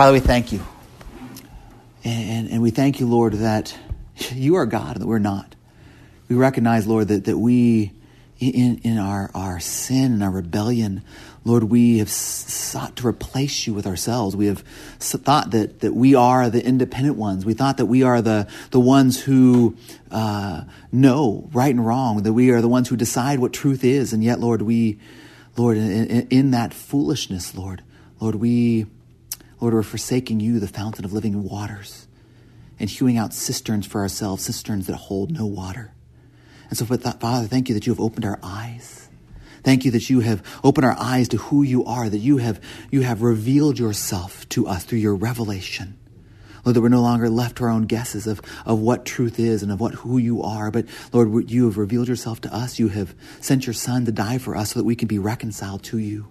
Father, we thank you. And, and, we thank you, Lord, that you are God and that we're not. We recognize, Lord, that, that we, in, in our, our sin and our rebellion, Lord, we have sought to replace you with ourselves. We have thought that, that we are the independent ones. We thought that we are the, the ones who uh, know right and wrong, that we are the ones who decide what truth is. And yet, Lord, we, Lord, in, in that foolishness, Lord, Lord, we Lord, we're forsaking you, the fountain of living waters, and hewing out cisterns for ourselves, cisterns that hold no water. And so, Father, thank you that you have opened our eyes. Thank you that you have opened our eyes to who you are, that you have, you have revealed yourself to us through your revelation. Lord, that we're no longer left to our own guesses of, of what truth is and of what who you are. But Lord, you have revealed yourself to us. You have sent your Son to die for us so that we can be reconciled to you.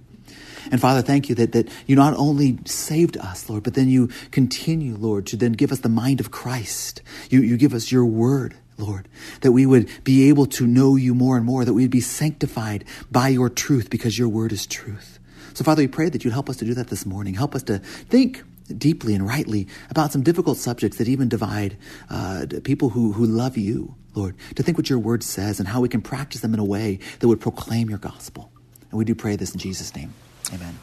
And Father, thank you that, that you not only saved us, Lord, but then you continue, Lord, to then give us the mind of Christ. You, you give us your word. Lord, that we would be able to know you more and more, that we would be sanctified by your truth because your word is truth. So, Father, we pray that you'd help us to do that this morning. Help us to think deeply and rightly about some difficult subjects that even divide uh, people who, who love you, Lord, to think what your word says and how we can practice them in a way that would proclaim your gospel. And we do pray this in Jesus' name. Amen.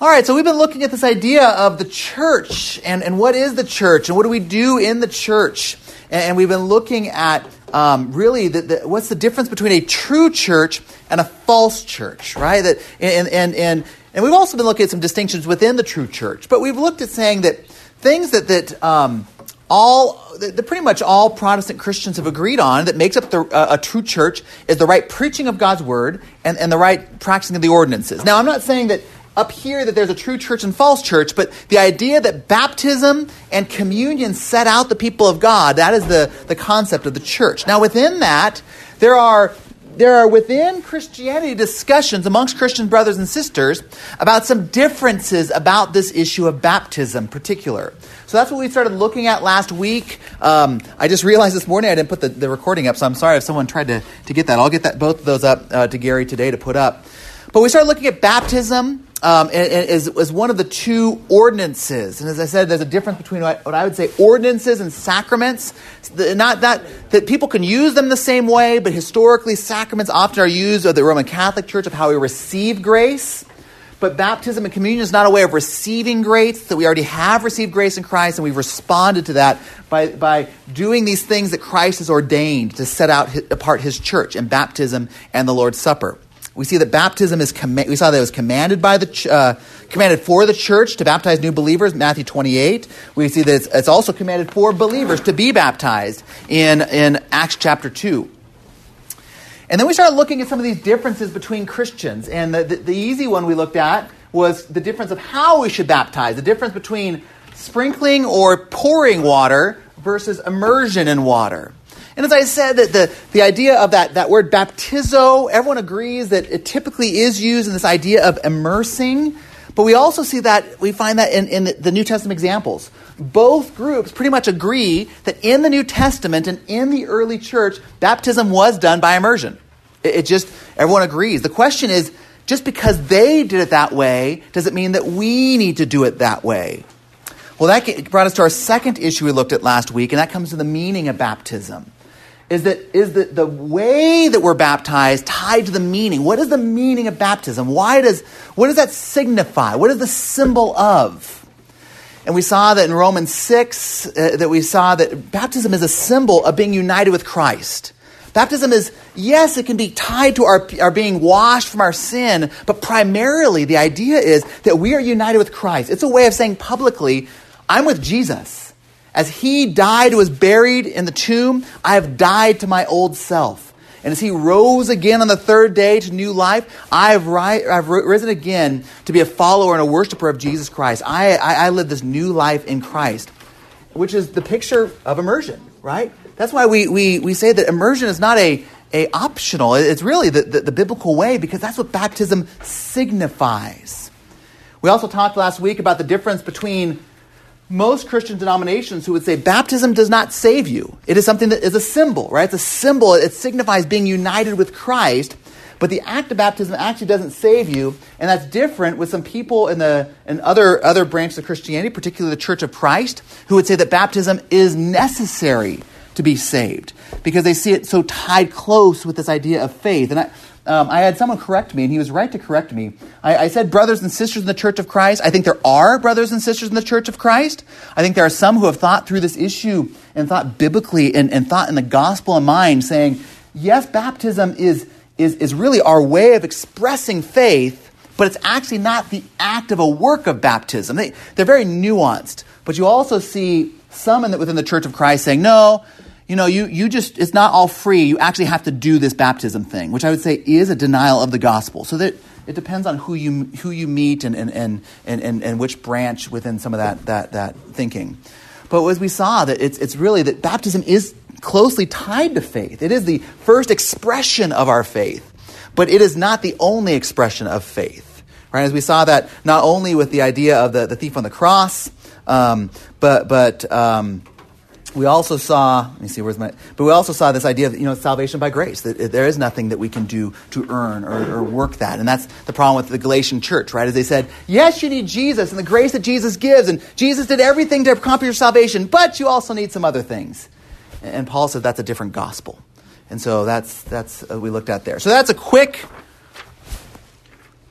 All right, so we've been looking at this idea of the church and, and what is the church and what do we do in the church. And, and we've been looking at um, really the, the, what's the difference between a true church and a false church, right? That, and, and, and, and we've also been looking at some distinctions within the true church. But we've looked at saying that things that, that um, all that pretty much all Protestant Christians have agreed on that makes up the, uh, a true church is the right preaching of God's word and, and the right practicing of the ordinances. Now, I'm not saying that up here that there's a true church and false church, but the idea that baptism and communion set out the people of God, that is the, the concept of the church. Now, within that, there are there are within Christianity discussions amongst Christian brothers and sisters about some differences about this issue of baptism, particular. So that's what we started looking at last week. Um, I just realized this morning I didn't put the, the recording up, so I'm sorry if someone tried to, to get that. I'll get that both of those up uh, to Gary today to put up. But we started looking at baptism um, as, as one of the two ordinances. And as I said, there's a difference between what, what I would say ordinances and sacraments. Not that, that people can use them the same way, but historically, sacraments often are used of the Roman Catholic Church of how we receive grace. But baptism and communion is not a way of receiving grace, that we already have received grace in Christ, and we've responded to that by, by doing these things that Christ has ordained to set out his, apart his church in baptism and the Lord's Supper. We see that baptism is com- we saw that it was commanded by the ch- uh, commanded for the church to baptize new believers, Matthew 28. We see that it's, it's, also commanded for believers to be baptized in, in Acts chapter 2. And then we started looking at some of these differences between Christians. And the, the, the easy one we looked at was the difference of how we should baptize, the difference between sprinkling or pouring water versus immersion in water. And as I said, that the, the idea of that, that word baptizo, everyone agrees that it typically is used in this idea of immersing. But we also see that, we find that in, in the New Testament examples. Both groups pretty much agree that in the New Testament and in the early church, baptism was done by immersion. It, it just, everyone agrees. The question is, just because they did it that way, does it mean that we need to do it that way? Well, that brought us to our second issue we looked at last week, and that comes to the meaning of baptism is that is that the way that we're baptized tied to the meaning. What is the meaning of baptism? Why does what does that signify? What is the symbol of? And we saw that in Romans 6 uh, that we saw that baptism is a symbol of being united with Christ. Baptism is, yes, it can be tied to our, our being washed from our sin, but primarily the idea is that we are united with Christ. It's a way of saying publicly, I'm with Jesus. As he died, was buried in the tomb, I have died to my old self. And as he rose again on the third day to new life, I have, ri- I've risen again to be a follower and a worshiper of Jesus Christ. I, I, I live this new life in Christ, which is the picture of immersion, right? That's why we, we, we say that immersion is not a, a optional. It's really the, the, the biblical way because that's what baptism signifies. We also talked last week about the difference between most Christian denominations who would say baptism does not save you. It is something that is a symbol, right? It's a symbol. It signifies being united with Christ. but the act of baptism actually doesn't save you, and that's different with some people in the in other other branches of Christianity, particularly the Church of Christ, who would say that baptism is necessary to be saved because they see it so tied close with this idea of faith. And I, um, I had someone correct me, and he was right to correct me. I, I, said brothers and sisters in the Church of Christ. I think there are brothers and sisters in the Church of Christ. I think there are some who have thought through this issue and thought biblically and, and thought in the gospel in mind, saying, yes, baptism is, is, is really our way of expressing faith, but it's actually not the act of a work of baptism. They, they're very nuanced. But you also see some the, within the Church of Christ saying, no, you know, you, you just, it's not all free. You actually have to do this baptism thing, which I would say is a denial of the gospel. So that it depends on who you, who you meet and, and, and, and, and which branch within some of that, that, that thinking. But as we saw, that it's, it's really that baptism is closely tied to faith. It is the first expression of our faith, but it is not the only expression of faith. Right? As we saw that not only with the idea of the, the thief on the cross, um, but, but um, we also saw, let me see, where's my, but we also saw this idea of, you know, salvation by grace, that there is nothing that we can do to earn or, or, work that. And that's the problem with the Galatian church, right? As they said, yes, you need Jesus and the grace that Jesus gives, and Jesus did everything to accomplish your salvation, but you also need some other things. And Paul said that's a different gospel. And so that's, that's uh, we looked at there. So that's a quick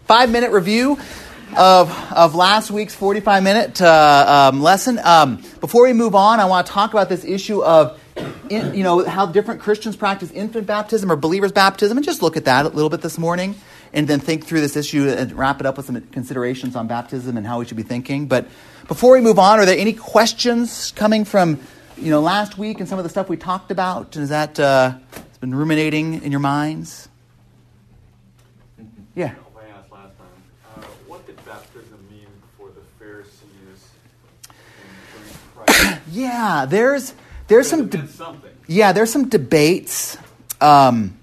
five minute review of, of last week's 45 minute uh, um, lesson. Um, before we move on, I want to talk about this issue of in, you know how different Christians practice infant baptism or believers baptism, and just look at that a little bit this morning, and then think through this issue and wrap it up with some considerations on baptism and how we should be thinking. But before we move on, are there any questions coming from you know last week and some of the stuff we talked about? Is that uh, been ruminating in your minds? Yeah. Yeah, there's there's some de- yeah there's some debates. Um,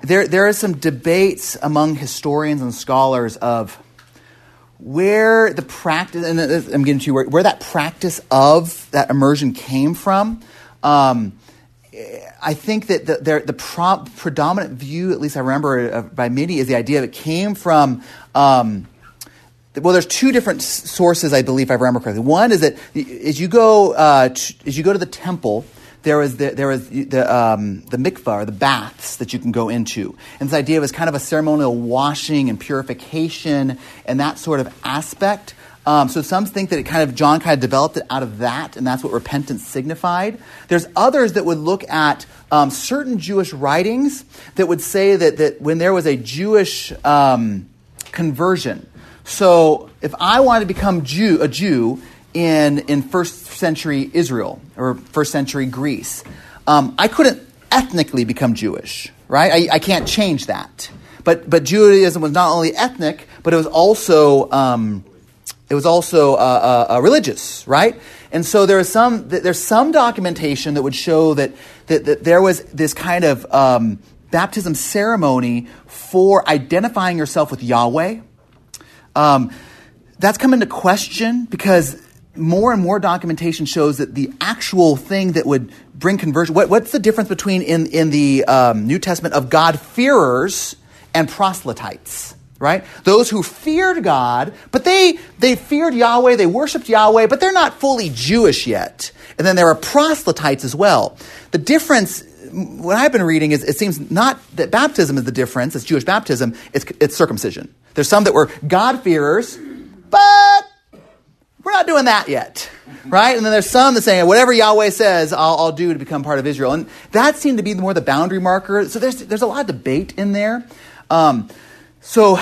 there there are some debates among historians and scholars of where the practice and I'm getting to where, where that practice of that immersion came from. Um, I think that the, the, the pro- predominant view, at least I remember uh, by many, is the idea that it came from um, well, there's two different sources, I believe, if I remember correctly. One is that as you go uh, as you go to the temple, there is the, there is the, um, the mikvah, or the baths that you can go into. And this idea was kind of a ceremonial washing and purification and that sort of aspect. Um, so some think that it kind of John kind of developed it out of that, and that's what repentance signified. There's others that would look at um, certain Jewish writings that would say that, that when there was a Jewish um, conversion, so if I wanted to become Jew, a Jew in, in first century Israel or first century Greece, um, I couldn't ethnically become Jewish, right? I, I, can't change that. But, but Judaism was not only ethnic, but it was also, um, it was also uh, uh, uh, religious, right? And so there is some, there's some documentation that would show that, that, that there was this kind of um, baptism ceremony for identifying yourself with Yahweh um, that's come into question because more and more documentation shows that the actual thing that would bring conversion, what, what's the difference between in, in the um, New Testament of God-fearers and proselytes? Right? Those who feared God, but they, they feared Yahweh, they worshiped Yahweh, but they're not fully Jewish yet. And then there are proselytes as well. The difference what I've been reading is it seems not that baptism is the difference, it's Jewish baptism, it's, it's circumcision. There's some that were God-fearers, but we're not doing that yet, right? And then there's some that say, whatever Yahweh says, I'll, I'll, do to become part of Israel. And that seemed to be more the boundary marker. So there's, there's a lot of debate in there. Um, so,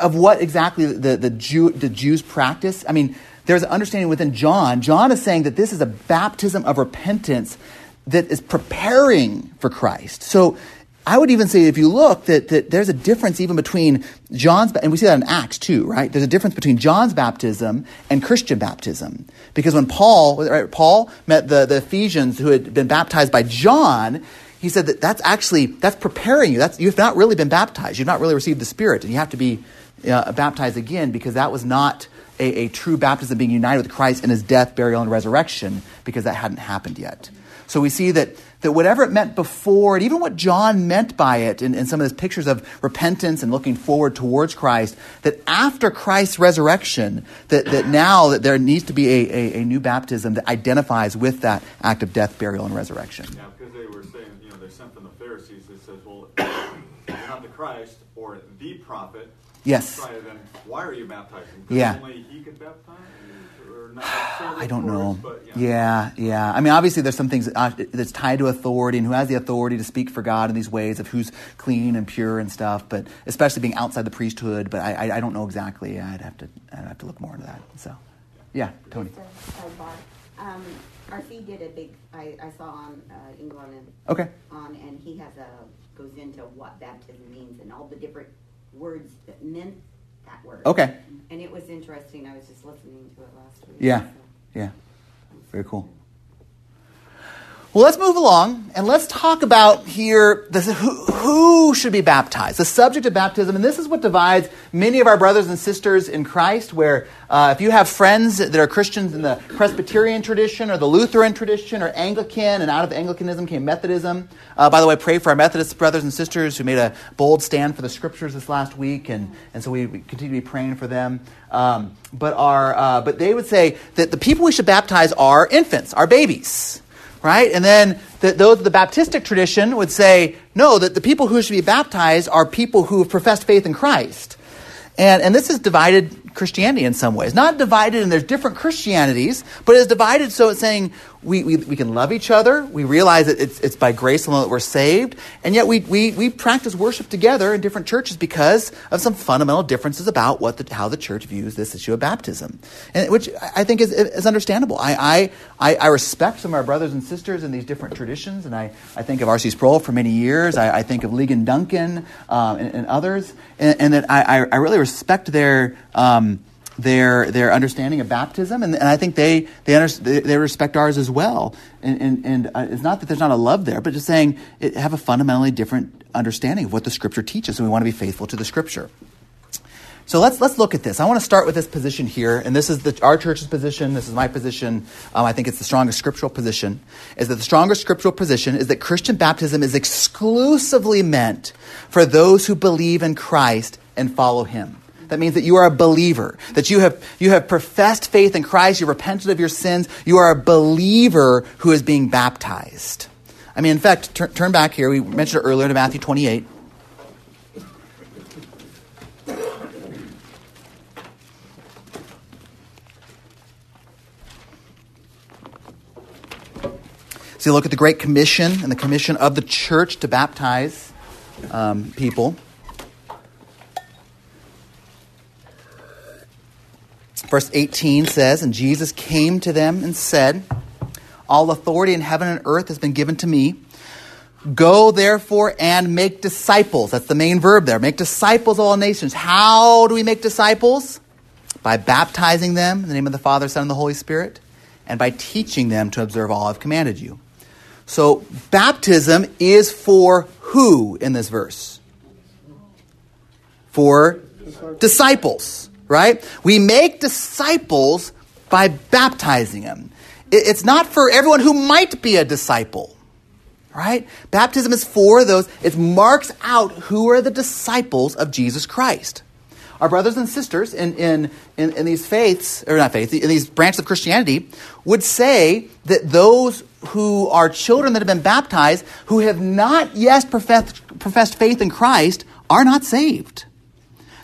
of what exactly the, the, Jew, the Jews practice, I mean, there's an understanding within John. John is saying that this is a baptism of repentance that is preparing for Christ. So I would even say, if you look, that, that there's a difference even between John's, and we see that in Acts too, right? There's a difference between John's baptism and Christian baptism. Because when Paul, right, Paul met the, the Ephesians who had been baptized by John, he said that that's actually, that's preparing you. That's, you've not really been baptized. You've not really received the Spirit, and you have to be uh, baptized again because that was not a, a true baptism being united with Christ in his death, burial, and resurrection because that hadn't happened yet. So we see that that whatever it meant before, and even what John meant by it in, in some of his pictures of repentance and looking forward towards Christ, that after Christ's resurrection, that, that now that there needs to be a, a, a new baptism that identifies with that act of death, burial, and resurrection. Yeah, because they were saying, you know, they're sent from the Pharisees. that says, well, if you're not the Christ or the prophet. Yes. Then why are you baptizing? Yeah. Only he could baptize. I don't know. yeah. yeah. yeah, I mean, obviously, there's some things uh, that's tied to authority and who has the authority to speak for God in these ways of who's clean and pure and stuff. But especially being outside the priesthood. But I, I, I don't know exactly. I'd have to, I'd have to look more into that. So, yeah, Tony. Um, RC did a big. I, I saw on uh, England and okay. on, and he has a goes into what baptism means and all the different words that meant that word. Okay. And it was interesting. I was just listening to it last week. Yeah. So. Yeah. Very cool. Well, let's move along and let's talk about here this, who, who, should be baptized, the subject of baptism. And this is what divides many of our brothers and sisters in Christ, where uh, if you have friends that are Christians in the Presbyterian tradition or the Lutheran tradition or Anglican, and out of Anglicanism came Methodism. Uh, by the way, pray for our Methodist brothers and sisters who made a bold stand for the scriptures this last week, and, and so we, we continue to be praying for them. Um, but, our, uh, but they would say that the people we should baptize are infants, our babies right? And then the, those the Baptistic tradition would say, no, that the people who should be baptized are people who have professed faith in Christ. And, and this is divided Christianity in some ways. Not divided, and there's different Christianities, but it's divided so it's saying we, we, we can love each other. We realize that it's, it's by grace alone that we're saved. And yet we, we, we practice worship together in different churches because of some fundamental differences about what the, how the church views this issue of baptism, and, which I think is, is understandable. I, I, I respect some of our brothers and sisters in these different traditions, and I, I think of R.C. Sproul for many years. I, I think of Ligon Duncan um, and, and, others, and, and that I, I really respect their. Um, their their understanding of baptism, and, and I think they they, under, they, they respect ours as well. And and, and uh, it's not that there's not a love there, but just saying it, have a fundamentally different understanding of what the Scripture teaches, and we want to be faithful to the Scripture. So let's let's look at this. I want to start with this position here, and this is the, our church's position. This is my position. Um, I think it's the strongest scriptural position. Is that the strongest scriptural position is that Christian baptism is exclusively meant for those who believe in Christ and follow Him. That means that you are a believer, that you have, you have professed faith in Christ, you've repented of your sins, you are a believer who is being baptized. I mean, in fact, tur- turn back here. We mentioned it earlier to Matthew 28. So you look at the Great Commission and the commission of the church to baptize um, people. Verse 18 says, And Jesus came to them and said, All authority in heaven and earth has been given to me. Go therefore and make disciples. That's the main verb there. Make disciples of all nations. How do we make disciples? By baptizing them in the name of the Father, Son, and the Holy Spirit, and by teaching them to observe all I've commanded you. So, baptism is for who in this verse? For disciples right? We make disciples by baptizing them. It's not for everyone who might be a disciple, right? Baptism is for those, it marks out who are the disciples of Jesus Christ. Our brothers and sisters in, in, in, in these faiths, or not faiths, in these branches of Christianity, would say that those who are children that have been baptized, who have not yet professed, professed faith in Christ, are not saved.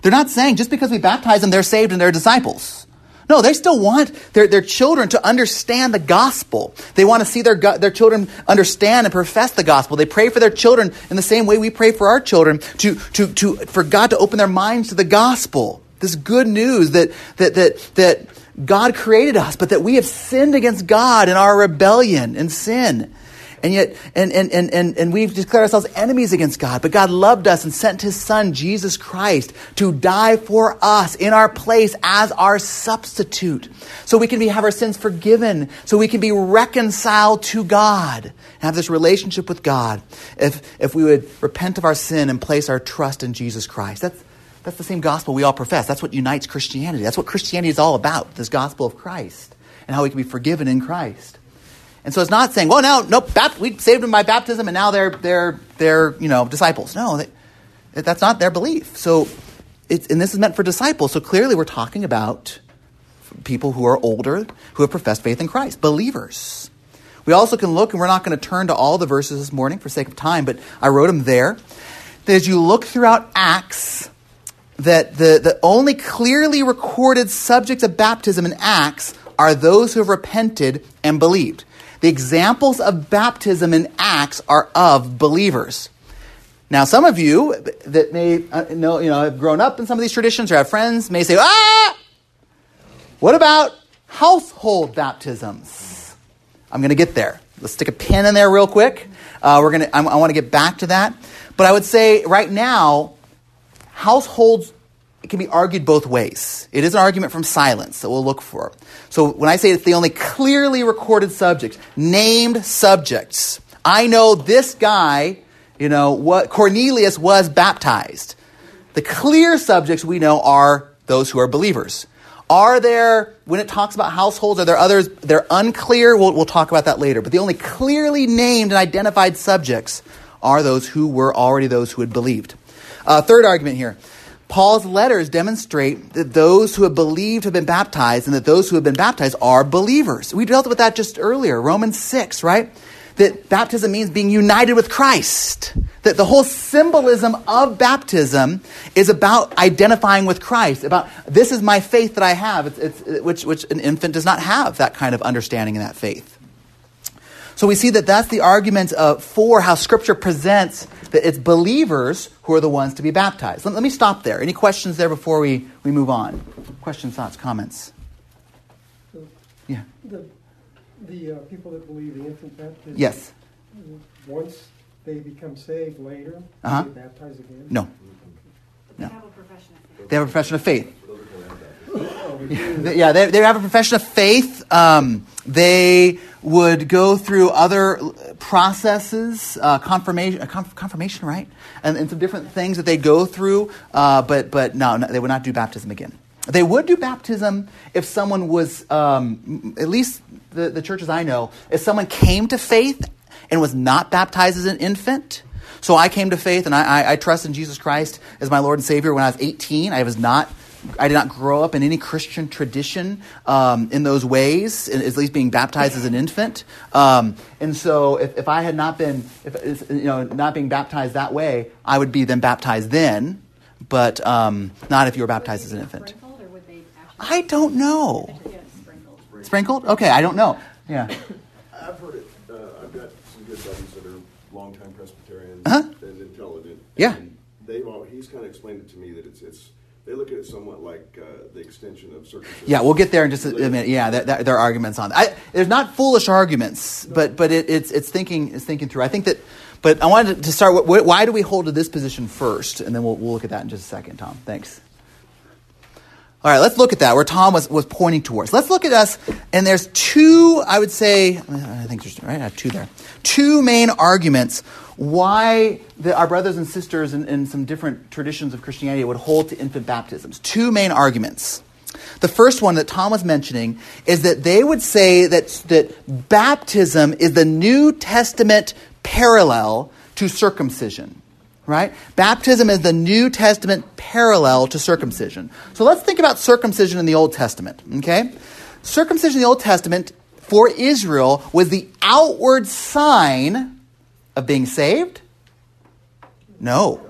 They're not saying just because we baptize them, they're saved and they're disciples. No, they still want their, their children to understand the gospel. They want to see their, their children understand and profess the gospel. They pray for their children in the same way we pray for our children to, to, to, for God to open their minds to the gospel. This good news that, that, that, that God created us, but that we have sinned against God in our rebellion and sin. And yet, and, and, and, and, and we've declared ourselves enemies against God. But God loved us and sent his son, Jesus Christ, to die for us in our place as our substitute. So we can be, have our sins forgiven. So we can be reconciled to God have this relationship with God if, if we would repent of our sin and place our trust in Jesus Christ. That's, that's the same gospel we all profess. That's what unites Christianity. That's what Christianity is all about, this gospel of Christ and how we can be forgiven in Christ. And so it's not saying, oh, well, now, nope, bap- we saved them by baptism and now they're, they're, they're you know, disciples. No, they, that's not their belief. So, it's, and this is meant for disciples. So clearly we're talking about people who are older who have professed faith in Christ, believers. We also can look, and we're not going to turn to all the verses this morning for sake of time, but I wrote them there. That as you look throughout Acts, that the, the only clearly recorded subjects of baptism in Acts are those who have repented and believed. The examples of baptism in Acts are of believers. Now, some of you that may uh, know, you know, have grown up in some of these traditions or have friends may say, ah, what about household baptisms? I'm going to get there. Let's stick a pin in there real quick. Uh, we're going to. I, I want to get back to that, but I would say right now, households it can be argued both ways. It is an argument from silence that we'll look for. So when I say it's the only clearly recorded subjects, named subjects, I know this guy, you know, what Cornelius was baptized. The clear subjects we know are those who are believers. Are there, when it talks about households, are there others? They're unclear. We'll, we'll talk about that later. But the only clearly named and identified subjects are those who were already those who had believed. Uh, third argument here Paul's letters demonstrate that those who have believed have been baptized and that those who have been baptized are believers. We dealt with that just earlier, Romans 6, right? That baptism means being united with Christ. That the whole symbolism of baptism is about identifying with Christ, about this is my faith that I have, it's, it's, which, which an infant does not have that kind of understanding and that faith. So we see that that's the argument uh, for how Scripture presents that it's believers who are the ones to be baptized. Let, let, me stop there. Any questions there before we, we move on? Questions, thoughts, comments? So yeah. The, the uh, people that believe the infant baptism. Yes. Once they become saved later, uh-huh. they baptize again? No. No. They have a profession of faith. They have a profession of faith. yeah, they, they have a profession of faith. Um, they would go through other processes, uh, confirmation, uh, confirmation, right, and, and, some different things that they go through. Uh, but but no, no, they would not do baptism again. They would do baptism if someone was, um, at least the, the churches I know, if someone came to faith and was not baptized as an infant. So I came to faith and I, I, I trust in Jesus Christ as my Lord and Savior when I was 18. I was not I did not grow up in any Christian tradition um, in those ways, at least being baptized as an infant. Um, and so, if, if I had not been, if, you know, not being baptized that way, I would be then baptized then, but um, not if you were baptized as an infant. I don't know. Sprinkled. sprinkled. Okay, I don't know. Yeah. I've heard it. Uh, I've got some good buddies that are longtime Presbyterians uh-huh. and intelligent. Yeah. And they've all, he's kind of explained it to me that it's it's they look at it somewhat like uh, the extension of circumcision. Yeah, we'll get there in just a, minute. Yeah, there, there, are arguments on. I, there's not foolish arguments, but but it, it's it's thinking it's thinking through. I think that, but I wanted to start. why do we hold to this position first, and then we'll we'll look at that in just a second. Tom, thanks. All right, let's look at that where Tom was, was pointing towards. Let's look at us, and there's two, I would say, I think there's, right, I have two there. Two main arguments why the, our brothers and sisters in, in some different traditions of Christianity would hold to infant baptisms. Two main arguments. The first one that Tom was mentioning is that they would say that, that baptism is the New Testament parallel to circumcision. Right? Baptism is the New Testament parallel to circumcision. So let's think about circumcision in the Old Testament. Okay? Circumcision in the Old Testament for Israel was the outward sign of being saved? No.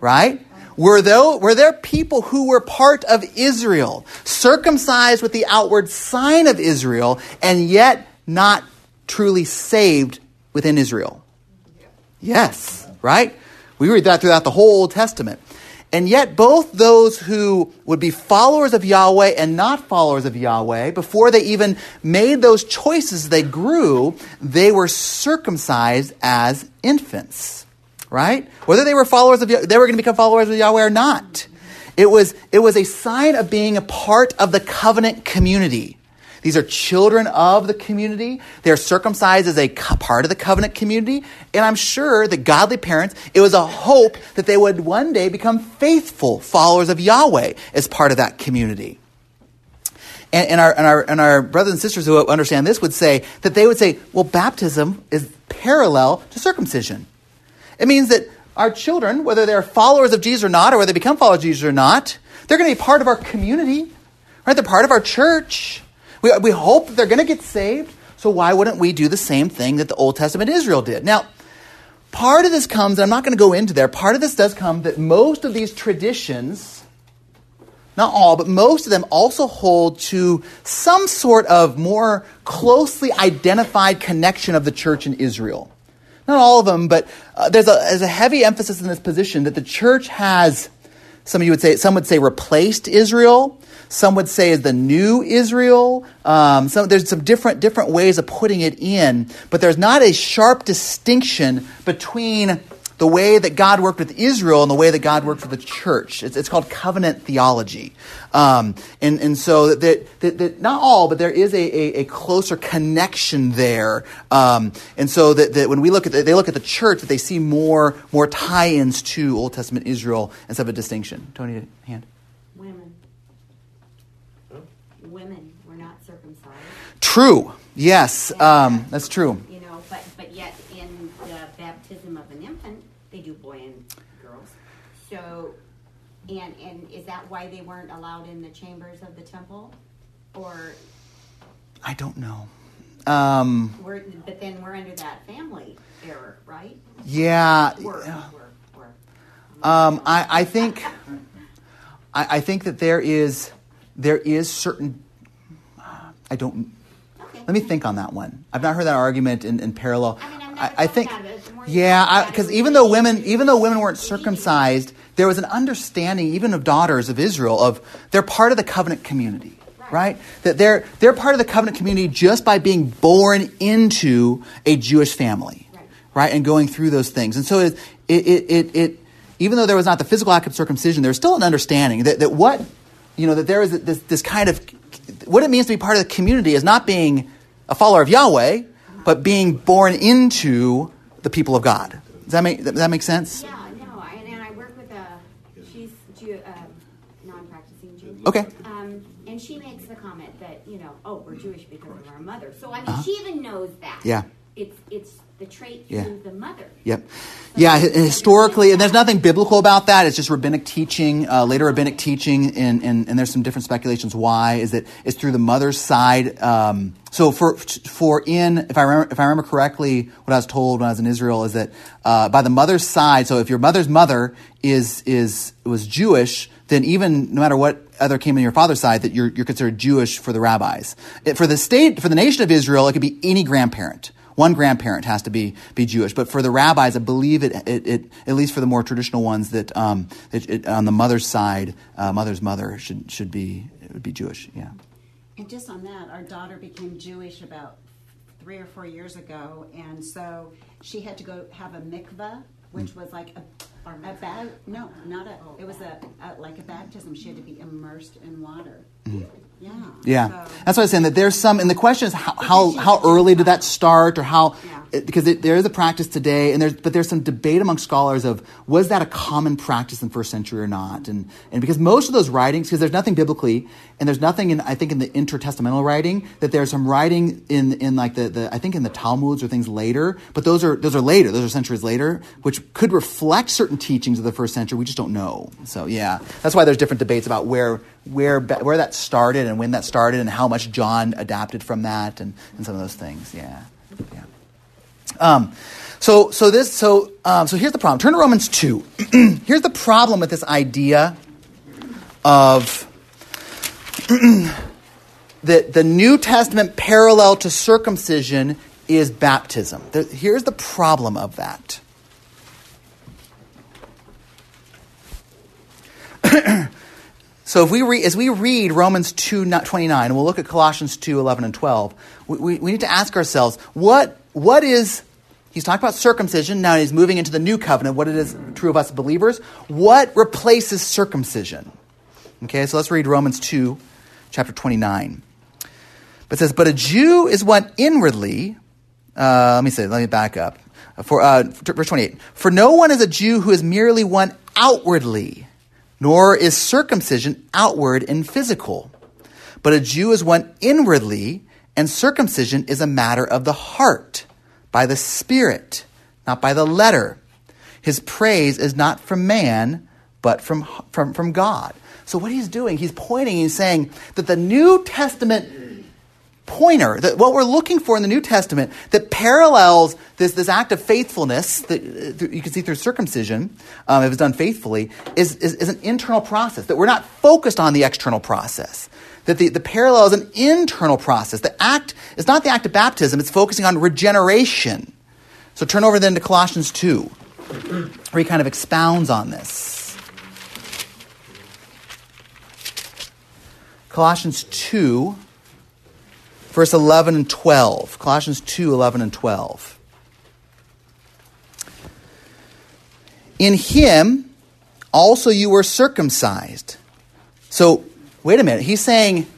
Right? Were there, were there people who were part of Israel, circumcised with the outward sign of Israel, and yet not truly saved within Israel? Yes, right? We read that throughout the whole Old Testament. And yet, both those who would be followers of Yahweh and not followers of Yahweh, before they even made those choices, they grew, they were circumcised as infants, right? Whether they were followers of, they were going to become followers of Yahweh or not. It was, it was a sign of being a part of the covenant community. These are children of the community. They're circumcised as a part of the covenant community. And I'm sure that godly parents, it was a hope that they would one day become faithful followers of Yahweh as part of that community. And, and, our, and, our, and our brothers and sisters who understand this would say that they would say, well, baptism is parallel to circumcision. It means that our children, whether they're followers of Jesus or not, or whether they become followers of Jesus or not, they're going to be part of our community, right? They're part of our church. We, we hope that they're going to get saved. So why wouldn't we do the same thing that the Old Testament Israel did? Now, part of this comes, and I'm not going to go into there, part of this does come that most of these traditions, not all, but most of them also hold to some sort of more closely identified connection of the church in Israel. Not all of them, but uh, there's, a, there's a heavy emphasis in this position that the church has, some of you would say, some would say replaced Israel. Some would say is the new Israel. Um, some, there's some different different ways of putting it in, but there's not a sharp distinction between the way that God worked with Israel and the way that God worked for the church. It's, it's called covenant theology. Um, and, and so that, that, that, not all, but there is a, a, a closer connection there. Um, and so that, that when we look at the, they look at the church, that they see more, more tie-ins to Old Testament Israel instead of a distinction. Tony, hand. Women. Women were not circumcised. True. Yes, um, that's true. You know, but, but yet in the baptism of an infant, they do boy and girls. So, and, and is that why they weren't allowed in the chambers of the temple? Or, I don't know. Um, we're, but then we're under that family error, right? yeah. Were, were. Um, I, I think I, I think that there is there is certain I don't let me think on that one. I've not heard that argument in, in parallel. I mean, I, I think yeah, because even though women even though women weren't circumcised, there was an understanding even of daughters of Israel of they're part of the covenant community. Right. That they're they're part of the covenant community just by being born into a Jewish family Right. And going through those things. And so it, it, it, it, even though there was not the physical act of circumcision, there's still an understanding that, that what, you know, that there is this, this kind of, what it means to be part of the community is not being a follower of Yahweh, but being born into the people of God. Does that make, does that make sense? Yeah, no, I, and I work with a, she's Jew, uh, non-practicing Jew. Okay. Um, and she makes the comment that, you know, oh, we're Jewish because of our mother. So, I mean, Uh-huh. she even knows that. Yeah. It's, it's the trait Yeah. the mother. Yep. Yeah, historically, and there's nothing biblical about that. It's just rabbinic teaching, uh, later rabbinic teaching, and, and, and there's some different speculations why. Is that it's through the mother's side. Um, so for for in if I remember if I remember correctly, what I was told when I was in Israel is that uh, by the mother's side. So if your mother's mother is is was Jewish, then even no matter what other came in your father's side, that you're you're considered Jewish for the rabbis. It, for the state for the nation of Israel, it could be any grandparent. One grandparent has to be, be Jewish, but for the rabbis, I believe it, it, it at least for the more traditional ones, that, um, that it, on the mother's side, uh, mother's mother should should be it would be Jewish. Yeah. And just on that, our daughter became Jewish about three or four years ago, and so she had to go have a mikvah, which was like a, a ba- no, not a. It was a, a like a baptism. She had to be immersed in water. Yeah. Yeah, So- that's what I was saying. That there's some, and the question is how how, how early did that start, or how Yeah. because it, there is a practice today, and there's but there's some debate among scholars of was that a common practice in first century or not, and and because most of those writings, because there's nothing biblically, and there's nothing in I think in the intertestamental writing that there's some writing in in like the, the I think in the Talmuds or things later, but those are those are later, those are centuries later, which could reflect certain teachings of the first century. We just don't know. So yeah, that's why there's different debates about where where where that started and when that started and how much John adapted from that and, and some of those things. Yeah, yeah. Um, so so this so um, so here's the problem. Turn to Romans two. here's the problem with this idea of that the New Testament parallel to circumcision is baptism. The- here's the problem of that. So if we read, as we read Romans 2, 29, and we'll look at Colossians 2, 11 and 12, we, we, we need to ask ourselves, what, what is, he's talking about circumcision, now he's moving into the new covenant, what it is true of us believers. What replaces circumcision? Okay, so let's read Romans 2, chapter 29. But it says, But a Jew is one inwardly, uh, let me say, let me back up. For, uh, verse 28. For no one is a Jew who is merely one outwardly, nor is circumcision outward and physical. But a Jew is one inwardly, and circumcision is a matter of the heart, by the Spirit, not by the letter. His praise is not from man, but from, from, from God. So, what he's doing, he's pointing, he's saying that the New Testament pointer, that what we're looking for in the New Testament that parallels this, this act of faithfulness that uh, you can see through circumcision, um, if it's done faithfully, is, is, is, an internal process, that we're not focused on the external process. That the, the parallel is an internal process. The act is not the act of baptism, it's focusing on regeneration. So turn over then to Colossians 2, where he kind of expounds on this. Colossians 2 verse 11 and 12. Colossians 2 11 and 12. In him also you were circumcised. So, wait a minute. He's saying,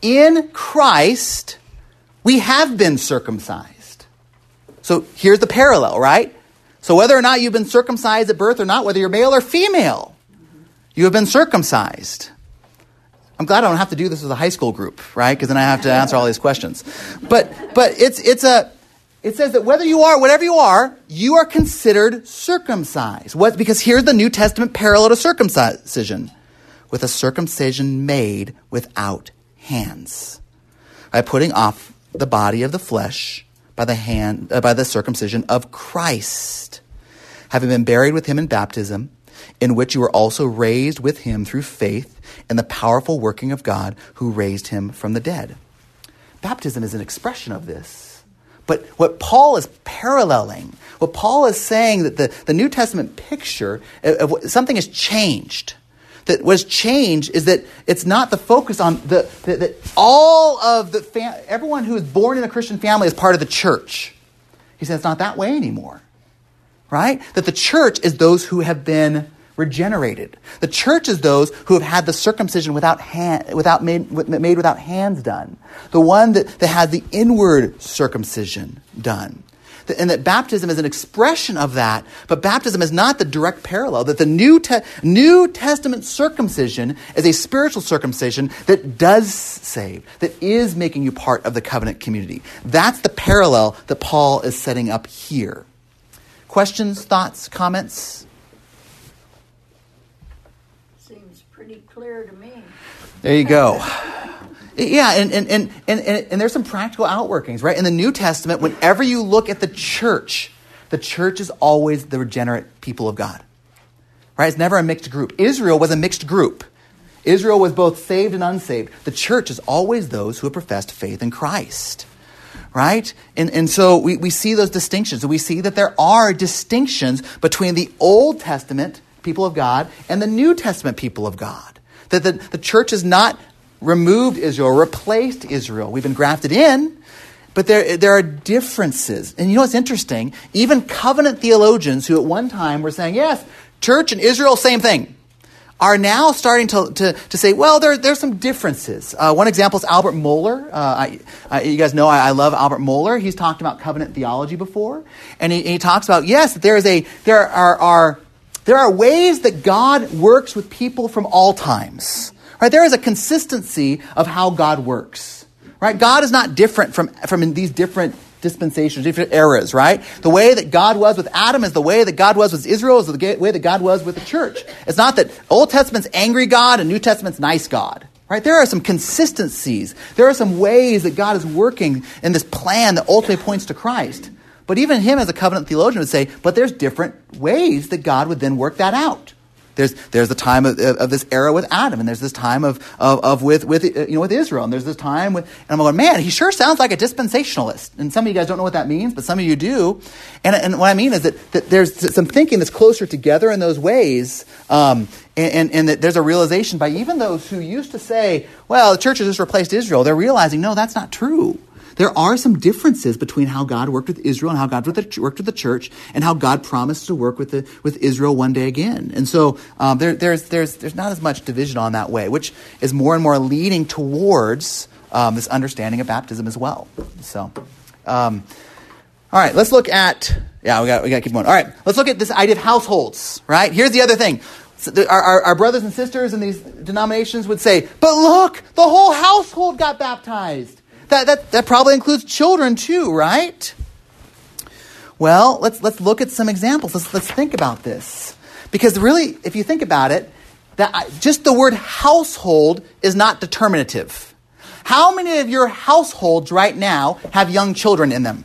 in Christ we have been circumcised. So, here's the parallel, right? So, whether or not you've been circumcised at birth or not, whether you're male or female, you have been circumcised. I'm glad I don't have to do this as a high school group, right? Because then I have to answer all these questions. But but it's it's a it says that whether you are whatever you are, you are considered circumcised. What? Because here's the New Testament parallel to circumcision, with a circumcision made without hands, by putting off the body of the flesh by the hand uh, by the circumcision of Christ, having been buried with him in baptism, in which you were also raised with him through faith and the powerful working of God who raised him from the dead. Baptism is an expression of this. But what Paul is paralleling, what Paul is saying that the, the New Testament picture of, of something has changed. That has changed is that it's not the focus on the, the that all of the fam- everyone who is born in a Christian family is part of the church. He says it's not that way anymore, right? That the church is those who have been regenerated. The church is those who have had the circumcision without hand, without made, made without hands done. The one that, that had the inward circumcision done. And that baptism is an expression of that, but baptism is not the direct parallel. That the New, Te- New Testament circumcision is a spiritual circumcision that does save, that is making you part of the covenant community. That's the parallel that Paul is setting up here. Questions, thoughts, comments? Seems pretty clear to me. There you go. Yeah, and, and, and, and, and there's some practical outworkings, right? In the New Testament, whenever you look at the church, the church is always the regenerate people of God, right? It's never a mixed group. Israel was a mixed group. Israel was both saved and unsaved. The church is always those who have professed faith in Christ, right? And, and so we, we see those distinctions. We see that there are distinctions between the Old Testament people of God and the New Testament people of God. That the, the church has not removed Israel, replaced Israel. We've been grafted in, but there, there are differences. And you know what's interesting? Even covenant theologians who at one time were saying, yes, church and Israel, same thing, are now starting to, to, to say, well, there, there's some differences. Uh, one example is Albert Mohler. Uh, I, I, you guys know I, I, love Albert Mohler. He's talked about covenant theology before. And he, he talks about, yes, there, is a, there are, are there are ways that God works with people from all times. Right? There is a consistency of how God works. Right? God is not different from, from these different dispensations, different eras, right? The way that God was with Adam is the way that God was with Israel, is the way that God was with the church. It's not that Old Testament's angry God and New Testament's nice God. Right? There are some consistencies. There are some ways that God is working in this plan that ultimately points to Christ. But even him as a covenant theologian would say, but there's different ways that God would then work that out. There's, there's the time of, of this era with Adam, and there's this time of, of, of with, with, you know, with Israel, and there's this time with, and I'm going, man, he sure sounds like a dispensationalist. And some of you guys don't know what that means, but some of you do. And, and what I mean is that, that there's some thinking that's closer together in those ways, um, and, and, and, that there's a realization by even those who used to say, well, the church has just replaced Israel, they're realizing, no, that's not true there are some differences between how God worked with Israel and how God worked with the church and how God promised to work with, the, with Israel one day again. And so um, there, there's, there's, there's not as much division on that way, which is more and more leading towards um, this understanding of baptism as well. So, um, all right, let's look at, yeah, we got, we got to keep going. All right, let's look at this idea of households, right? Here's the other thing. So the- our, our, our brothers and sisters in these denominations would say, but look, the whole household got baptized. That, that, that probably includes children too, right? Well, let's, let's look at some examples. Let's, let's think about this. Because really, if you think about it, that just the word household is not determinative. How many of your households right now have young children in them?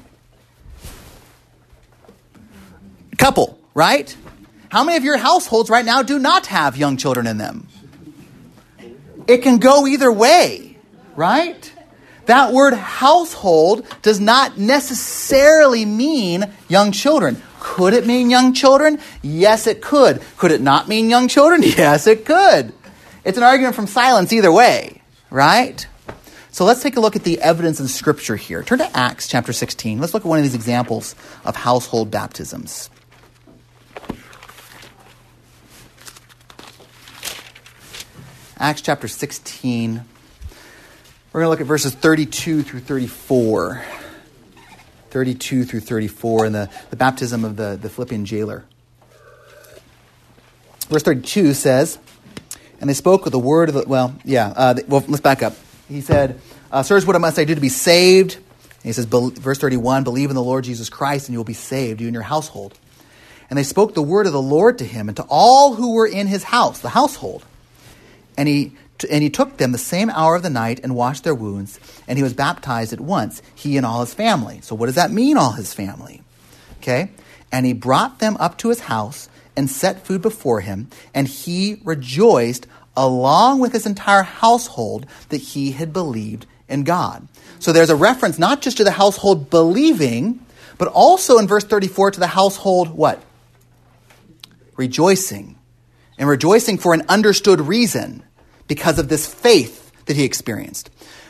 A couple, right? How many of your households right now do not have young children in them? It can go either way, right? That word household does not necessarily mean young children. Could it mean young children? Yes, it could. Could it not mean young children? Yes, it could. It's an argument from silence either way, right? So let's take a look at the evidence in Scripture here. Turn to Acts chapter 16. Let's look at one of these examples of household baptisms. Acts chapter 16. We're going to look at verses 32 through 34. 32 through 34 and the, the baptism of the, the Philippian jailer. Verse 32 says, And they spoke with the word of the, well, yeah, uh, they- well, let's back up. He said, uh, Sirs, what must I do to be saved? And he says, verse 31, Believe in the Lord Jesus Christ, and you will be saved, you and your household. And they spoke the word of the Lord to him and to all who were in his house, the household. And he, and he took them the same hour of the night and washed their wounds, and he was baptized at once, he and all his family. So, what does that mean, all his family? Okay? And he brought them up to his house and set food before him, and he rejoiced along with his entire household that he had believed in God. So, there's a reference not just to the household believing, but also in verse 34 to the household what? Rejoicing and rejoicing for an understood reason because of this faith that he experienced.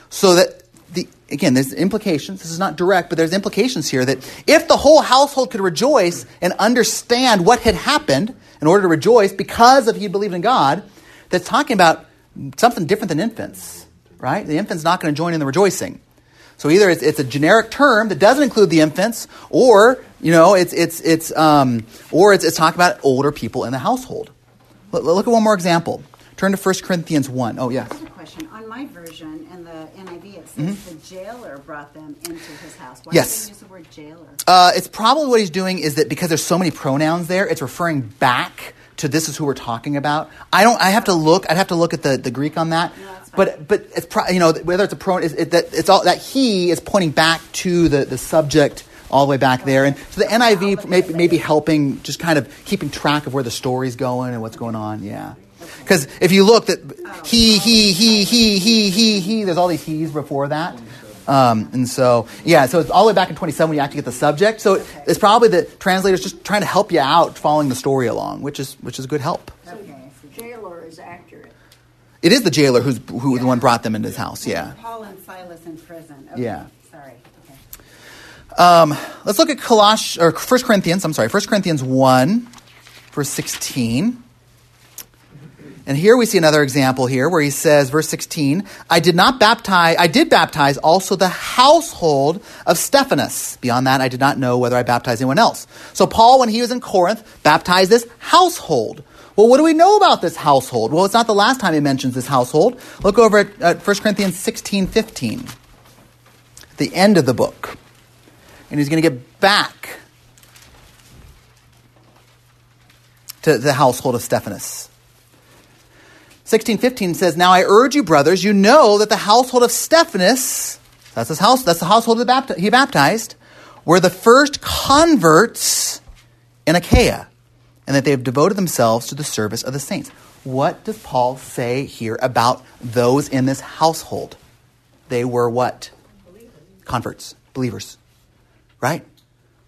So that the again, there's implications. This is not direct, but there's implications here that if the whole household could rejoice and understand what had happened in order to rejoice because of he believed in God, that's talking about something different than infants, right? The infant's not going to join in the rejoicing. So either it's, it's a generic term that doesn't include the infants, or you know, it's it's it's um, or it's, it's talking about older people in the household. Look, look at one more example. Turn to 1 Corinthians 1. Oh, yes. I have a question. On my version, and the NIV, it says the jailer brought them into his house. Why Mm-hmm. Yes. do they use the word jailer? Uh, it's probably what he's doing is that because there's so many pronouns there, it's referring back to this is who we're talking about. I don't. I have to look. I'd have to look at the, the Greek on that. No, but but it's pro, you know whether it's a pronoun it's, it, that it's all that he is pointing back to the the subject all the way back there, and so the NIV may, may be helping just kind of keeping track of where the story's going and what's going on. Yeah. Because if you look, that he, he, he, he, he, he, he, there's all these he's before that. Um, and so, yeah, so it's all the way back in 27 when you actually get the subject. So it's probably the translators just trying to help you out following the story along, which is, which is good help. Okay. Jailer is accurate. It is the jailer who's, who the one brought them into his house, yeah. Paul and Silas in prison. Okay. Yeah. Sorry. Okay. Um, let's look at Coloss or 1 Corinthians, I'm sorry, 1 Corinthians 1, verse 16. And here we see another example here where he says, verse 16, I did not baptize, I did baptize also the household of Stephanas. Beyond that, I did not know whether I baptized anyone else. So Paul, when he was in Corinth, baptized this household. Well, what do we know about this household? Well, it's not the last time he mentions this household. Look over at, at 1 Corinthians 16, 15. At the end of the book. And he's going to get back to the household of Stephanas. 1615 says, Now I urge you, brothers, you know that the household of Stephanas, that's his house, that's the household that bapti- he baptized, were the first converts in Achaia, and that they have devoted themselves to the service of the saints. What does Paul say here about those in this household? They were what? Converts, believers. Right?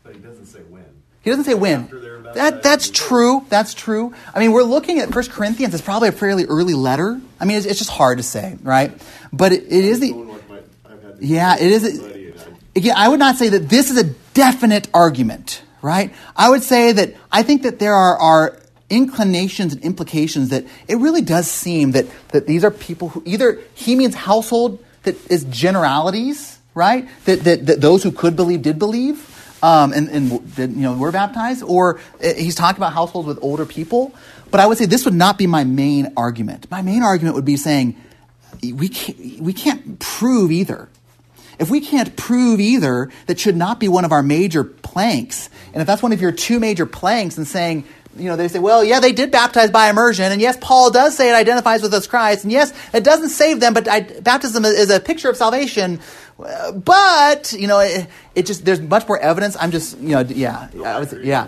But he doesn't say when. He doesn't say when. That, that's true. That's true. I mean, we're looking at 1 Corinthians. It's probably a fairly early letter. I mean, it's, it's just hard to say, right? But it, it is the. Going like my- I've had these Yeah, it is. with my buddy, and I- Again, I would not say that this is a definite argument, right? I would say that I think that there are, are inclinations and implications that it really does seem that, that these are people who either he means household that is generalities, right? That, that, that those who could believe did believe. Um, and, and you know were baptized, or uh, he's talking about households with older people. but I would say this would not be my main argument. My main argument would be saying we can't, we can't prove either. If we can't prove either, that should not be one of our major planks. And if that's one of your two major planks and saying, you know, they say, well, yeah, they did baptize by immersion, and yes, Paul does say it identifies with us Christ, and yes, it doesn't save them, but I, baptism is a picture of salvation. But you know, it, it just there's much more evidence. I'm just you know, yeah, I would yeah.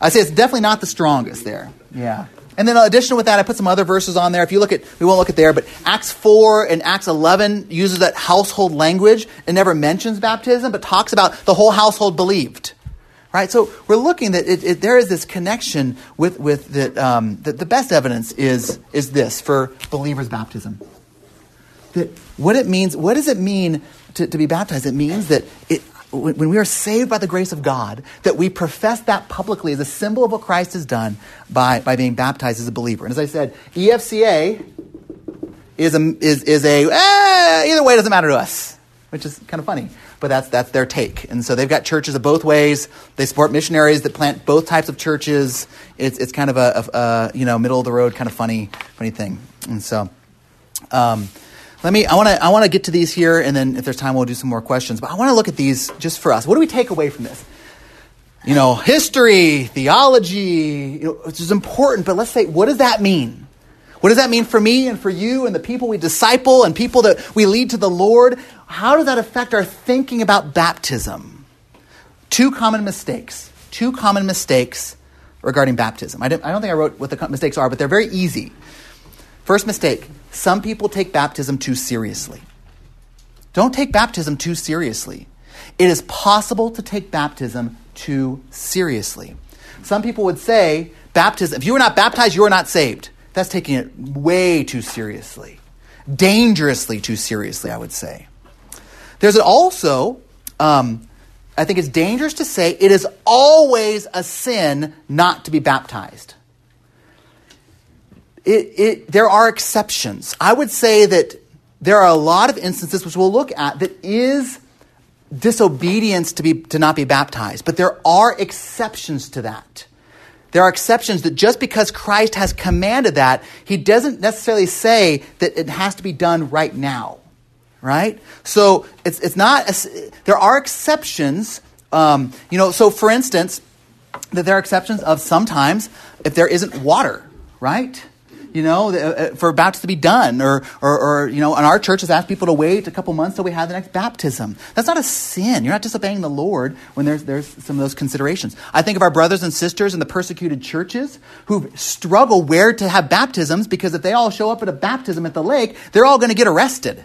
I say it's definitely not the strongest there. Yeah. And then, in addition with that, I put some other verses on there. If you look at, we won't look at there, but Acts 4 and Acts 11 uses that household language. and never mentions baptism, but talks about the whole household believed. Right? So we're looking that it, it, there is this connection with, with that, um, that the best evidence is, is this for believers' baptism. That what it means, what does it mean to, to be baptized? It means that it, when we are saved by the grace of God, that we profess that publicly as a symbol of what Christ has done by, by being baptized as a believer. And as I said, EFCA is a, is, is a eh, either way doesn't matter to us, which is kind of funny. But that's, that's their take. And so they've got churches of both ways. They support missionaries that plant both types of churches. It's, it's kind of a, a, a you know middle of the road kind of funny funny thing. And so. Um, let me. I want to. I want to get to these here, and then if there's time, we'll do some more questions. But I want to look at these just for us. What do we take away from this? You know, history, theology, you know, which is important. But let's say, what does that mean? What does that mean for me and for you and the people we disciple and people that we lead to the Lord? How does that affect our thinking about baptism? Two common mistakes. Two common mistakes regarding baptism. I, I don't think I wrote what the mistakes are, but they're very easy. First mistake some people take baptism too seriously. Don't take baptism too seriously. It is possible to take baptism too seriously. Some people would say, baptism, if you are not baptized, you are not saved. That's taking it way too seriously. Dangerously too seriously, I would say. There's also, um, I think it's dangerous to say it is always a sin not to be baptized it, it, there are exceptions. I would say that there are a lot of instances which we'll look at that is disobedience to, be, to not be baptized, but there are exceptions to that. There are exceptions that just because Christ has commanded that, he doesn't necessarily say that it has to be done right now. Right? So it's, it's not, a, there are exceptions. Um, you know, so for instance, that there are exceptions of sometimes if there isn't water, right? You know, uh, for baptism to be done. Or, or, or, you know, and our church has asked people to wait a couple months till we have the next baptism. That's not a sin. You're not disobeying the Lord when there's, there's some of those considerations. I think of our brothers and sisters in the persecuted churches who struggle where to have baptisms because if they all show up at a baptism at the lake, they're all going to get arrested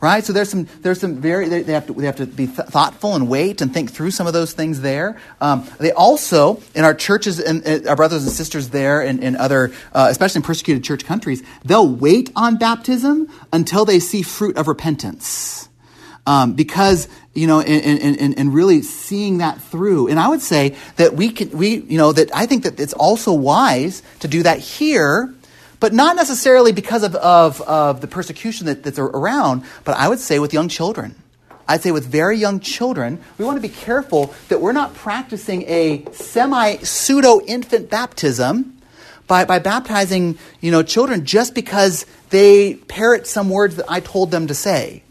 right? So there's some there's some very they, have to they have to be th- thoughtful and wait and think through some of those things there. Um, they also in our churches and, our brothers and sisters there and, and other uh, especially in persecuted church countries they'll wait on baptism until they see fruit of repentance. Um, because you know, and, and, and really seeing that through, and I would say that we can, we, you know, that I think that it's also wise to do that here but not necessarily because of, of, of the persecution that, that's around, but I would say with young children. I'd say with very young children, we want to be careful that we're not practicing a semi pseudo infant baptism by, by baptizing you know, children just because they parrot some words that I told them to say.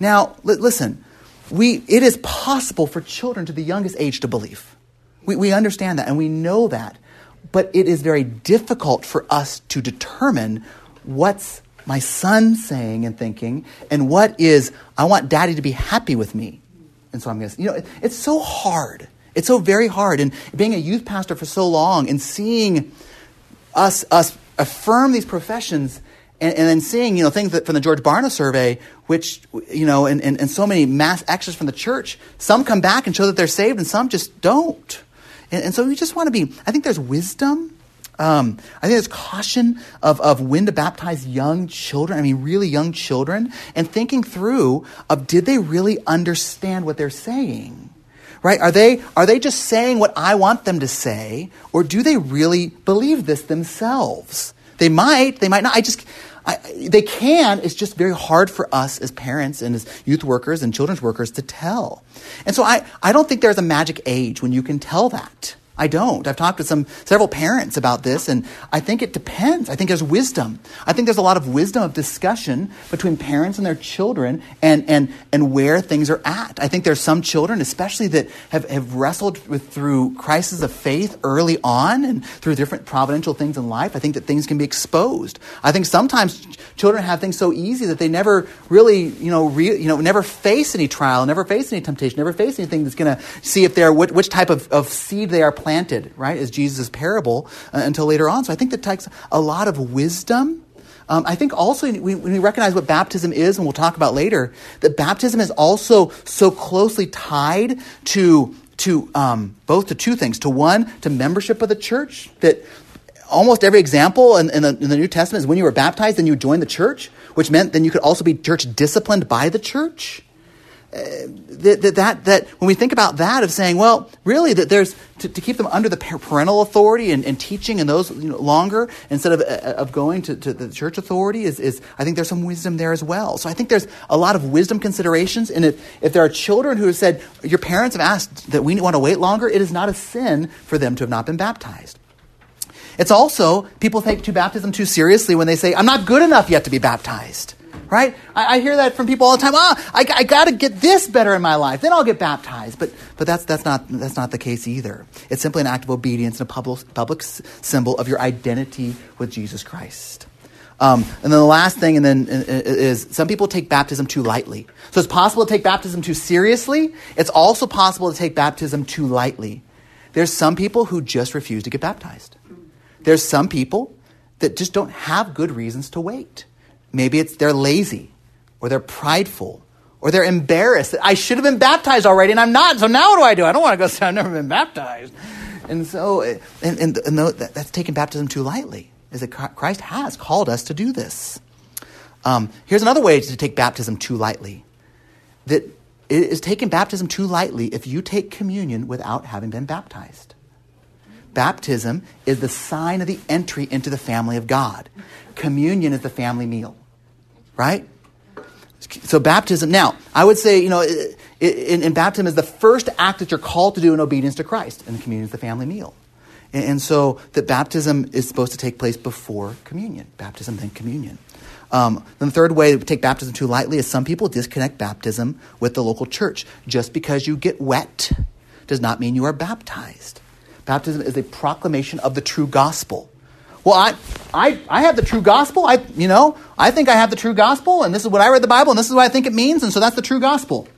Now, li- listen, we, it is possible for children to the youngest age to believe. We, we understand that and we know that but it is very difficult for us to determine what's my son saying and thinking and what is i want daddy to be happy with me. And so i'm going to you know it, it's so hard. It's so very hard. And being a youth pastor for so long and seeing us us affirm these professions and, and then seeing you know things that from the George Barna survey which you know and, and, and so many mass actions from the church some come back and show that they're saved and some just don't and, and so we just want to be, I think there's wisdom. Um, I think there's caution of, of when to baptize young children, I mean, really young children, and thinking through of did they really understand what they're saying? Right? Are they, are they just saying what I want them to say, or do they really believe this themselves? They might, they might not. I just, I, they can. It's just very hard for us as parents and as youth workers and children's workers to tell. And so I, I don't think there's a magic age when you can tell that. I don't. I've talked to some several parents about this, and I think it depends. I think there's wisdom. I think there's a lot of wisdom of discussion between parents and their children and, and, and where things are at. I think there's some children, especially that have, have wrestled with through crises of faith early on and through different providential things in life. I think that things can be exposed. I think sometimes children have things so easy that they never really, you know, re, you know, never face any trial, never face any temptation, never face anything that's going to see if they're which, which type of, of seed they are planted, right, as Jesus' parable uh, until later on. So I think that takes a lot of wisdom. Um, I think also when we recognize what baptism is, and we'll talk about later, that baptism is also so closely tied to to um, both to two things. To one, to membership of the church. That almost every example in, in, the, in the New Testament is when you were baptized, then you joined the church, which meant then you could also be church disciplined by the church that, that, that, when we think about that of saying, well, really, that there's to, to keep them under the parental authority and, and teaching and those you know, longer instead of, uh, of going to, to the church authority is, is, I think there's some wisdom there as well. So I think there's a lot of wisdom considerations. And if, if there are children who have said, your parents have asked that we want to wait longer, it is not a sin for them to have not been baptized. It's also, people take to baptism too seriously when they say, I'm not good enough yet to be baptized right? I, I, hear that from people all the time. Ah, I, I got to get this better in my life, then I'll get baptized. But but that's that's not that's not the case either. It's simply an act of obedience and a public public symbol of your identity with Jesus Christ. Um, and then the last thing, and then is some people take baptism too lightly. So it's possible to take baptism too seriously. It's also possible to take baptism too lightly. There's some people who just refuse to get baptized. There's some people that just don't have good reasons to wait. Maybe it's they're lazy or they're prideful or they're embarrassed. I should have been baptized already and I'm not. So now what do I do? I don't want to go say I've never been baptized. And so, and, and, and that's taking baptism too lightly, is that Christ has called us to do this. Um, here's another way to take baptism too lightly. That it is taking baptism too lightly if you take communion without having been baptized. Baptism is the sign of the entry into the family of God. Communion is the family meal right? So baptism. Now, I would say, you know, in, in, baptism is the first act that you're called to do in obedience to Christ, and the communion is the family meal. And, and so that baptism is supposed to take place before communion. Baptism, then communion. Um, then the third way to take baptism too lightly is some people disconnect baptism with the local church. Just because you get wet does not mean you are baptized. Baptism is a proclamation of the true gospel. Well, I, I, I have the true gospel. I, you know, I think I have the true gospel, and this is what I read the Bible, and this is what I think it means, and so that's the true gospel.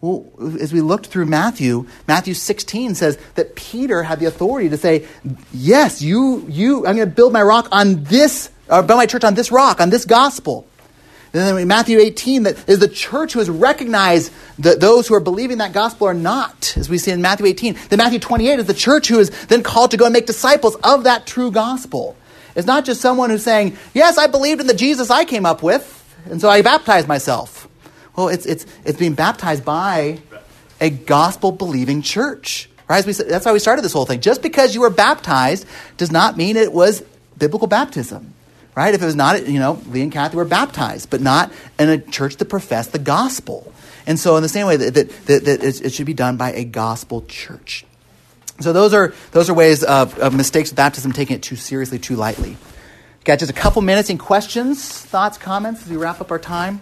Well, as we looked through Matthew, Matthew 16 says that Peter had the authority to say, Yes, you, you, I'm going to build my rock on this, or build my church on this rock, on this gospel. And then in Matthew 18, that is the church who has recognized that those who are believing that gospel are not, as we see in Matthew 18. Then Matthew 28 is the church who is then called to go and make disciples of that true gospel. It's not just someone who's saying, Yes, I believed in the Jesus I came up with, and so I baptized myself. Well, it's, it's, it's being baptized by a gospel believing church. Right? We, that's why we started this whole thing. Just because you were baptized does not mean it was biblical baptism right? If it was not, you know, Lee and Kathy were baptized, but not in a church that professed the gospel. And so, in the same way, that, that, that, that it should be done by a gospel church. So, those are, those are ways of, of mistakes of baptism, taking it too seriously, too lightly. Got just a couple minutes in questions, thoughts, comments as we wrap up our time.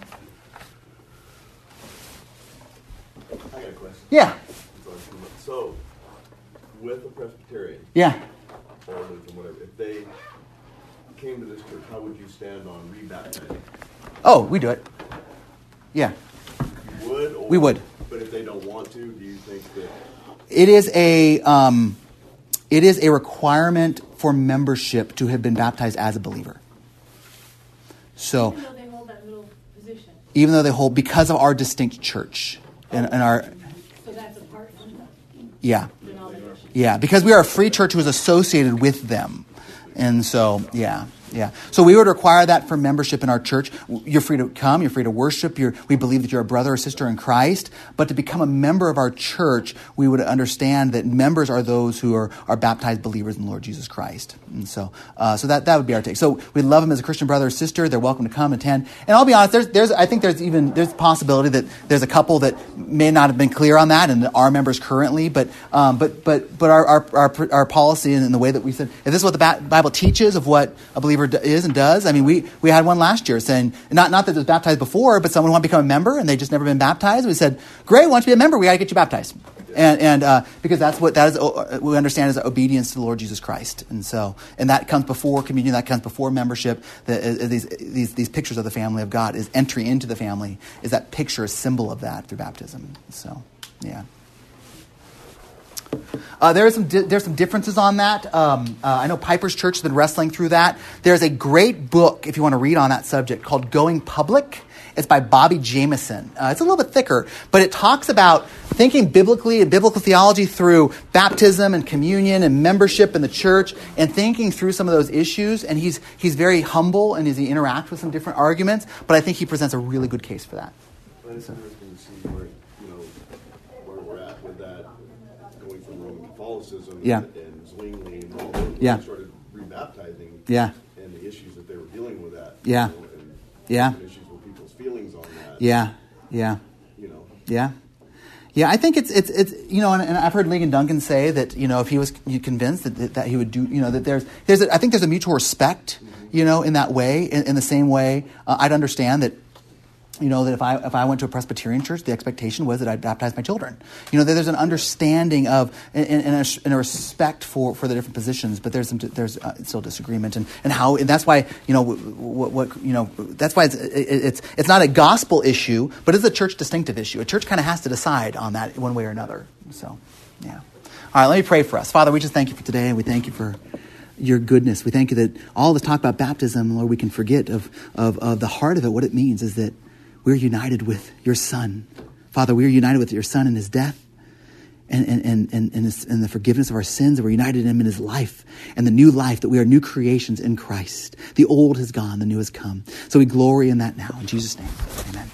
I got a question. Yeah. So, with a Presbyterian, yeah, or whatever, if they came to this church, how would you stand on rebaptizing? Oh, we do it. Yeah. You would? Or, we would. But if they don't want to, do you think that? It is a um, it is a requirement for membership to have been baptized as a believer. So, even though they hold that little position, even though they hold because of our distinct church and, and our so that's apart from the yeah yeah because we are a free church who is associated with them, and so yeah Yeah. So we would require that for membership in our church. You're free to come. You're free to worship. You're, we believe that you're a brother or sister in Christ. But to become a member of our church, we would understand that members are those who are, are baptized believers in the Lord Jesus Christ. And so, uh, so that, that would be our take. So we love them as a Christian brother or sister. They're welcome to come attend. And I'll be honest, there's, there's, I think there's even, there's a possibility that there's a couple that may not have been clear on that and are members currently. But, um, but, but, but our, our, our, our policy and the way that we said, if this is what the Bible teaches of what a believer is and does. I mean, we, we had one last year saying, not, not that it was baptized before, but someone wanted to become a member and they just never been baptized. We said, great, why don't you be a member? We got to get you baptized. And, and uh, because that's what that is, uh, we understand as obedience to the Lord Jesus Christ. And so, and that comes before communion, that comes before membership. The, uh, these, these, these pictures of the family of God is entry into the family, is that picture, a symbol of that through baptism. So, yeah. Uh, there are some di- there's some differences on that. Um, uh, I know Piper's Church has been wrestling through that. There's a great book if you want to read on that subject called Going Public. It's by Bobby Jamieson. Uh, it's a little bit thicker, but it talks about thinking biblically and biblical theology through baptism and communion and membership in the church and thinking through some of those issues. And he's, he's very humble and as he interacts with some different arguments, but I think he presents a really good case for that. But it's interesting to see where, you know, where we're at with that, going from Roman Catholicism Yeah. and Zwingli and all those. Yeah. Started rebaptizing. Yeah. And the issues that they were dealing with that. Yeah. you know, and Yeah. Issues with people's feelings on that. Yeah, yeah. You know. Yeah. Yeah, I think it's it's it's you know, and, and I've heard Ligon Duncan say that you know if he was you convinced that, that, that he would do you know that there's there's a, I think there's a mutual respect you know in that way in, in the same way uh, I'd understand that you know that if I if I went to a Presbyterian church, the expectation was that I'd baptize my children. You know, there's an understanding of and, and, a, and a respect for, for the different positions, but there's some, there's uh, still disagreement, and, and how and that's why you know what, what you know that's why it's it's it's not a gospel issue, but it's a church distinctive issue. A church kind of has to decide on that one way or another. So, yeah. All right, let me pray for us, Father. We just thank you for today, and we thank you for your goodness. We thank you that all this talk about baptism, Lord, we can forget of, of, of the heart of it. What it means is that we're united with your Son. Father, we are united with your Son in his death and, and, and, and, and, his, and the forgiveness of our sins. And we're united in him in his life and the new life that we are new creations in Christ. The old has gone, the new has come. So we glory in that now. In Jesus' name, amen.